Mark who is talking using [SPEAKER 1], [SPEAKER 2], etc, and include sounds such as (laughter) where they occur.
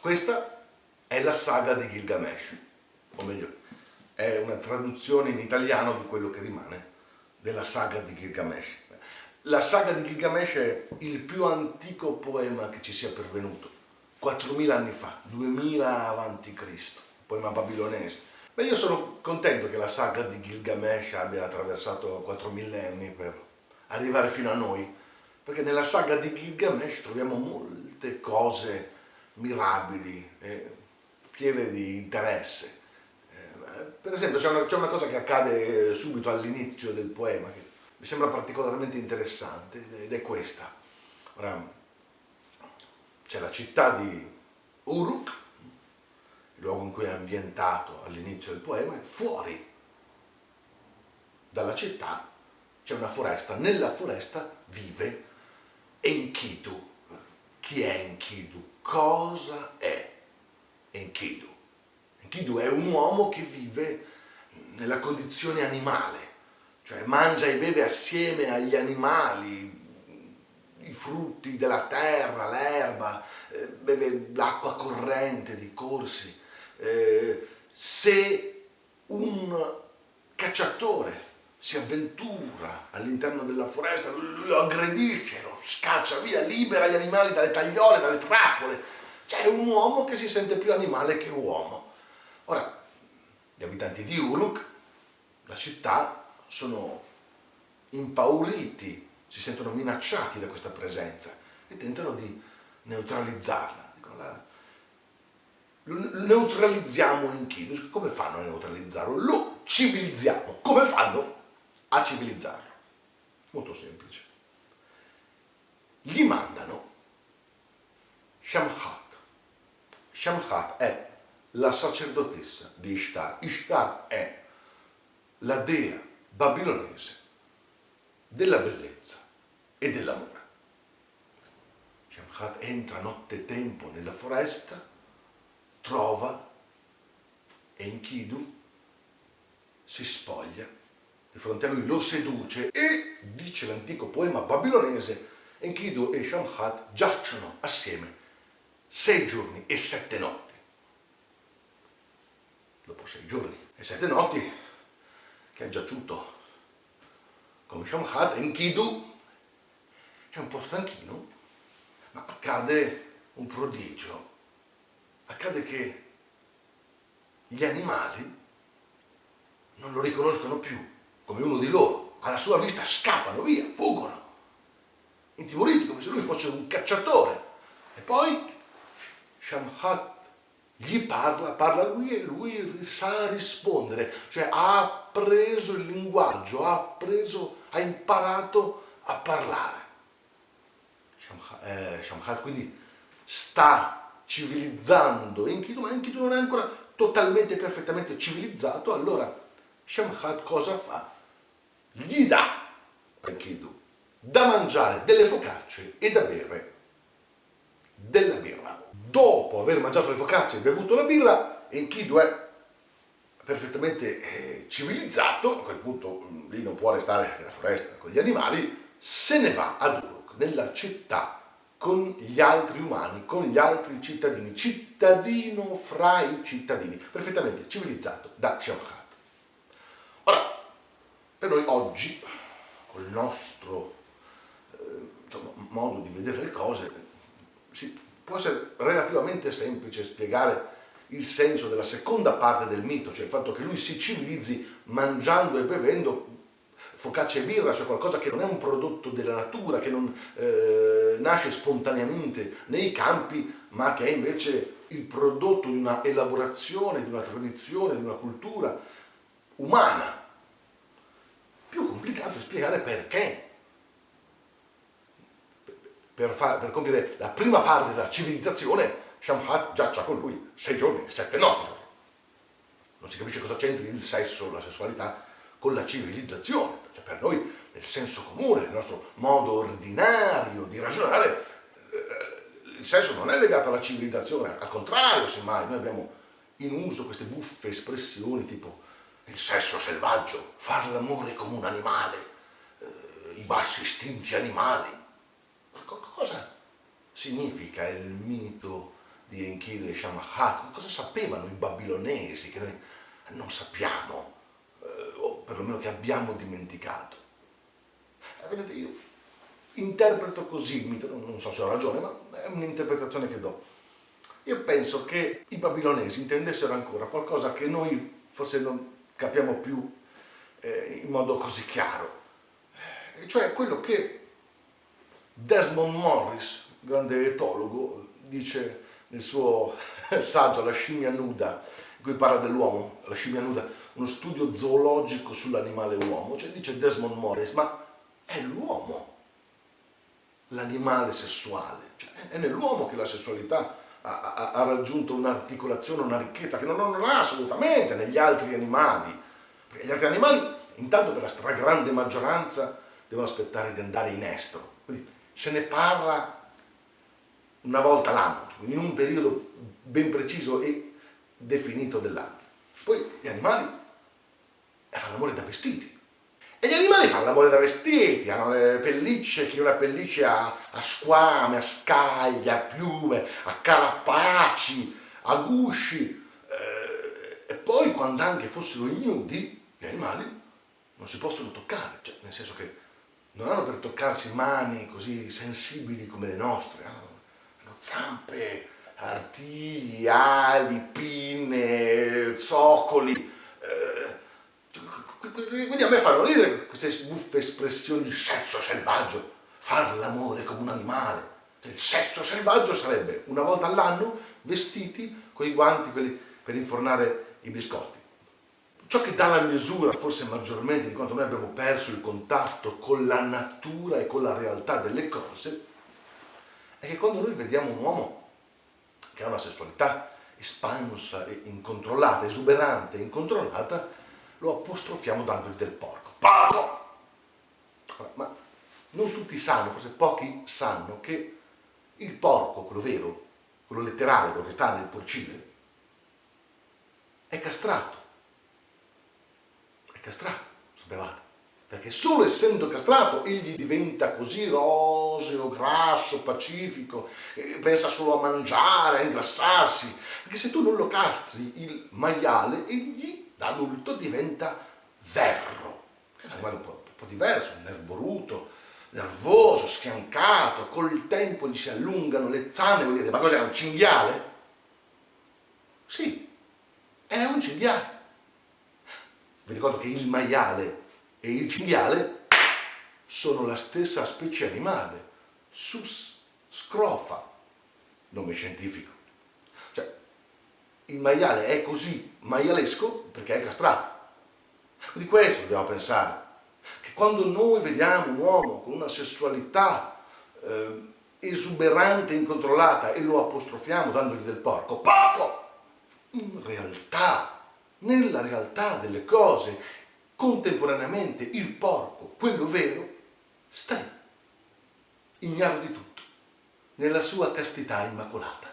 [SPEAKER 1] Questa è la saga di Gilgamesh, o meglio, è una traduzione in italiano di quello che rimane della saga di Gilgamesh. La saga di Gilgamesh è il più antico poema che ci sia pervenuto, 4.000 anni fa, 2000 avanti Cristo, poema babilonese. Beh, io sono contento che la saga di Gilgamesh abbia attraversato 4 millenni per arrivare fino a noi, perché nella saga di Gilgamesh troviamo molte cose mirabili, eh, piene di interesse. Eh, per esempio c'è una, c'è una, cosa che accade subito all'inizio del poema che mi sembra particolarmente interessante ed è questa. Ora, c'è la città di Uruk, luogo in cui è ambientato all'inizio del poema, e fuori dalla città c'è una foresta, nella foresta vive Enkidu. Chi è Enkidu? cosa è Enkidu. Enkidu è un uomo che vive nella condizione animale, cioè mangia e beve assieme agli animali, i frutti della terra, l'erba, eh, beve l'acqua corrente di corsi. Eh, se un cacciatore si avventura all'interno della foresta, lo aggredisce, lo scaccia via, libera gli animali dalle tagliole, dalle trappole. Cioè è un uomo che si sente più animale che uomo. Ora, gli abitanti di Uruk, la città, sono impauriti, si sentono minacciati da questa presenza e tentano di neutralizzarla. Dicono, la, neutralizziamo in chi? Come fanno a neutralizzarlo? Lo civilizziamo. Come fanno? a civilizzarlo. Molto semplice. Gli mandano Shamhat. Shamhat è la sacerdotessa di Ishtar. Ishtar è la dea babilonese della bellezza e dell'amore. Shamhat entra nottetempo nella foresta, trova Enkidu, si spoglia di fronte a lui lo seduce e, dice l'antico poema babilonese, Enkidu e Shamhat giacciono assieme sei giorni e sette notti. Dopo sei giorni e sette notti che ha giaciuto come Shamhat, Enkidu è un po' stanchino, ma accade un prodigio. Accade che gli animali non lo riconoscono più come uno di loro, alla sua vista scappano via, fuggono, intimoriti come se lui fosse un cacciatore. E poi Shamhat gli parla, parla lui e lui sa rispondere, cioè ha preso il linguaggio, ha preso, ha imparato a parlare. Shamhat, eh, Shamhat quindi sta civilizzando Enkidu, ma Enkidu non è ancora totalmente, perfettamente civilizzato, allora Shamhat cosa fa? Gli dà, Enkidu, da mangiare delle focacce e da bere della birra. Dopo aver mangiato le focacce e bevuto la birra, Enkidu è perfettamente eh, civilizzato, a quel punto mm, lì non può restare nella foresta con gli animali, se ne va ad Uruk, nella città con gli altri umani, con gli altri cittadini, cittadino fra i cittadini, perfettamente civilizzato da Shamhat. Ora, per noi oggi, col nostro eh, insomma, modo di vedere le cose, sì, può essere relativamente semplice spiegare il senso della seconda parte del mito, cioè il fatto che lui si civilizzi mangiando e bevendo focaccia e birra, cioè qualcosa che non è un prodotto della natura, che non eh, nasce spontaneamente nei campi, ma che è invece il prodotto di una elaborazione, di una tradizione, di una cultura umana. Più complicato è spiegare perché. Per, far, per compiere la prima parte della civilizzazione, Shamhat giaccia con lui sei giorni, sette notti. Non si capisce cosa c'entri il sesso, la sessualità con la civilizzazione, perché per noi nel senso comune, nel nostro modo ordinario di ragionare, eh, il sesso non è legato alla civilizzazione, al contrario, semmai, noi abbiamo in uso queste buffe espressioni tipo il sesso selvaggio, far l'amore come un animale, eh, i bassi istinti animali. Co- cosa significa il mito di Enkidu e Shamahat? Cosa sapevano i babilonesi che noi non sappiamo, perlomeno che abbiamo dimenticato? Eh, vedete, io interpreto così non so se ho ragione, ma è un'interpretazione che do. Io penso che i babilonesi intendessero ancora qualcosa che noi forse non capiamo più eh, in modo così chiaro, e cioè quello che Desmond Morris, grande etologo, dice nel suo (laughs) saggio La scimmia nuda, in cui parla dell'uomo, la scimmia nuda, uno studio zoologico sull'animale uomo, cioè dice Desmond Morris, ma è l'uomo l'animale sessuale, cioè è nell'uomo che la sessualità ha, ha, ha raggiunto un'articolazione, una ricchezza che non, non, ha assolutamente negli altri animali. Perché gli altri animali, intanto per la stragrande maggioranza, devono aspettare di andare in estro. Quindi se ne parla una volta l'anno, in un periodo ben preciso e definito dell'anno. Poi gli animali fanno l'amore da vestiti. E gli animali fanno l'amore da vestiti, hanno le pellicce, chi una pelliccia a, a squame, a scaglie, a piume, a carapaci, a gusci. Eh, e poi quando anche fossero ignudi, gli animali non si possono toccare, cioè, nel senso che non hanno per toccarsi mani così sensibili come le nostre, hanno, hanno zampe, artigli, ali, pinne, zoccoli. Quindi a me fanno ridere queste buffe espressioni di sesso selvaggio, far l'amore come un animale. Il sesso selvaggio sarebbe una volta all'anno vestiti con i guanti per infornare i biscotti. Ciò che dà la misura forse maggiormente di quanto noi abbiamo perso il contatto con la natura e con la realtà delle cose è che quando noi vediamo un uomo che ha una sessualità espansa e incontrollata, esuberante e incontrollata, lo apostrofiamo dandogli del porco. Porco! Ma non tutti sanno, forse pochi sanno, che il porco, quello vero, quello letterale, quello che sta nel porcile, è castrato. È castrato, sapevate? Perché solo essendo castrato egli diventa così roseo, grasso, pacifico, pensa solo a mangiare, a ingrassarsi. Perché se tu non lo castri il maiale, egli da adulto diventa verro, che è un animale un po', un po diverso, nerboruto, nervoso, sfiancato, col tempo gli si allungano le zanne, voi dite, ma cos'è, un cinghiale? Sì, è un cinghiale. Vi ricordo che il maiale e il cinghiale sono la stessa specie animale, sus scrofa, nome scientifico il maiale è così maialesco perché è castrato. Di questo dobbiamo pensare, che quando noi vediamo un uomo con una sessualità eh, esuberante, incontrollata e lo apostrofiamo dandogli del porco, porco! In realtà, nella realtà delle cose, contemporaneamente il porco, quello vero, sta lì, ignaro di tutto, nella sua castità immacolata.